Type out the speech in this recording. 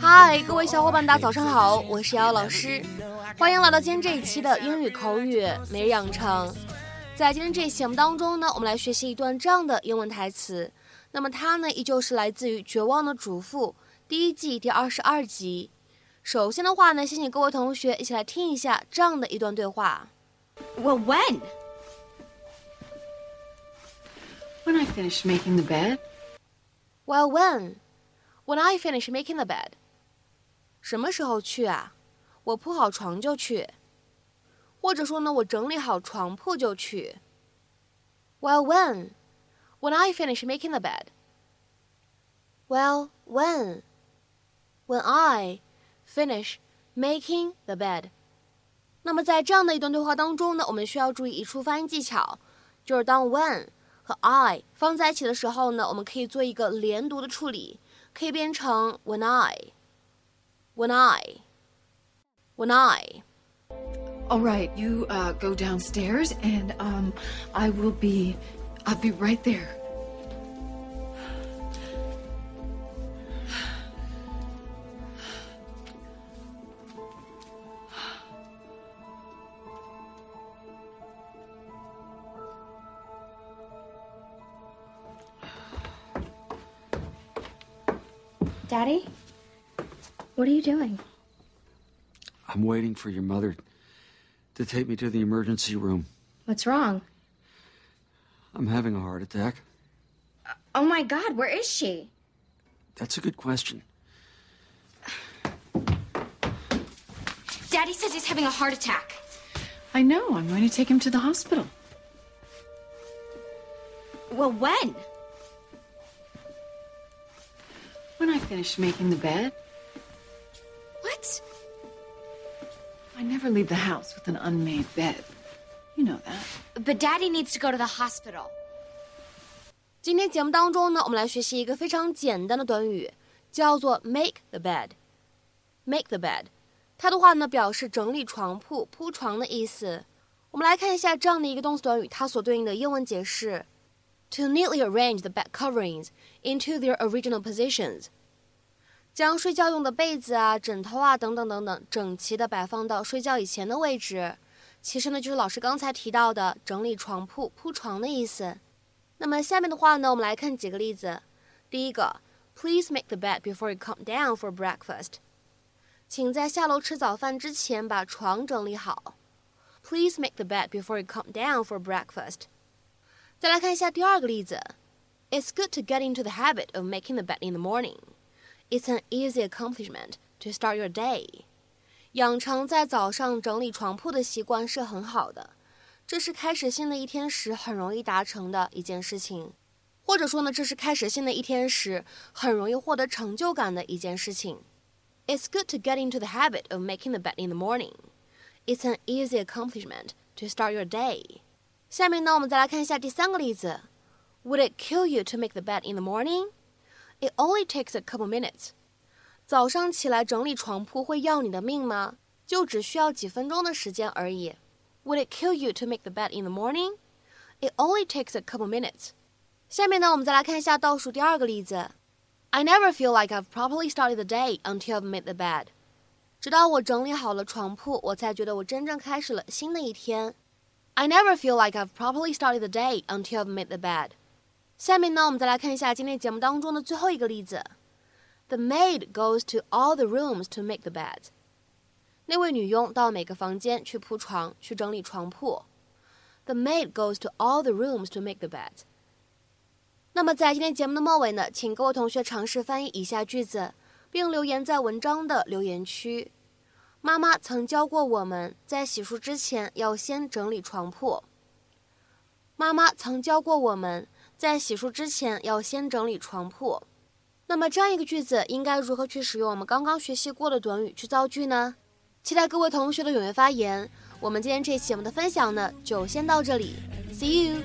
嗨，各位小伙伴，大家早上好，我是瑶老师，欢迎来到今天这一期的英语口语每日养成。在今天这一期节目当中呢，我们来学习一段这样的英文台词。那么它呢，依旧是来自于《绝望的主妇》第一季第二十二集。首先的话呢，先请各位同学一起来听一下这样的一段对话。Well, when? When I finish making the bed. Well, when? When I finish making the bed. 什么时候去啊？我铺好床就去。或者说呢，我整理好床铺就去。Well, when? When I finish making the bed. Well, when? When I finish making the bed. 那么在这样的一段对话当中呢，我们需要注意一处发音技巧，就是当 when 和 I 放在一起的时候呢，我们可以做一个连读的处理，可以变成 when I，when I，when I。All right, you uh, go downstairs, and um, I will be, I'll be right there. Daddy? What are you doing? I'm waiting for your mother to take me to the emergency room. What's wrong? I'm having a heart attack. Oh my god, where is she? That's a good question. Daddy says he's having a heart attack. I know. I'm going to take him to the hospital. Well, when? When I finish making the bed. What? I never leave the house with an unmade bed. You know that. But Daddy needs to go to the hospital. 今天节目当中呢，我们来学习一个非常简单的短语，叫做 make the bed。make the bed，它的话呢表示整理床铺、铺床的意思。我们来看一下这样的一个动词短语，它所对应的英文解释：to neatly arrange the bed coverings into their original positions。 将睡觉用的被子啊、枕头啊等等等等整齐的摆放到睡觉以前的位置。其实呢，就是老师刚才提到的整理床铺、铺床的意思。那么下面的话呢，我们来看几个例子。第一个，Please make the bed before you come down for breakfast。请在下楼吃早饭之前把床整理好。Please make the bed before you come down for breakfast。再来看一下第二个例子，It's good to get into the habit of making the bed in the morning. It's an easy accomplishment to start your day. 养成在早上整理床铺的习惯是很好的。这是开始新的一天时很容易达成的一件事情，或者说呢，这是开始新的一天时很容易获得成就感的一件事情。It's good to get into the habit of making the bed in the morning. It's an easy accomplishment to start your day. 下面呢，我们再来看一下第三个例子。Would it kill you to make the bed in the morning? It only takes a couple minutes. 早上起来整理床铺会要你的命吗？就只需要几分钟的时间而已。would it kill you to make the bed in the morning? It only takes a couple minutes. 下面呢，我们再来看一下倒数第二个例子。I never feel like I've properly started the day until I've made the bed. 直到我整理好了床铺，我才觉得我真正开始了新的一天。I never feel like I've properly started the day until I've made the bed. 下面呢，我们再来看一下今天节目当中的最后一个例子。The maid goes to all the rooms to make the bed 那位女佣到每个房间去铺床，去整理床铺。The maid goes to all the rooms to make the bed。那么在今天节目的末尾呢，请各位同学尝试翻译以下句子，并留言在文章的留言区。妈妈曾教过我们在洗漱之前要先整理床铺。妈妈曾教过我们在洗漱之前要先整理床铺。那么这样一个句子应该如何去使用我们刚刚学习过的短语去造句呢？期待各位同学的踊跃发言。我们今天这期节目的分享呢，就先到这里，See you。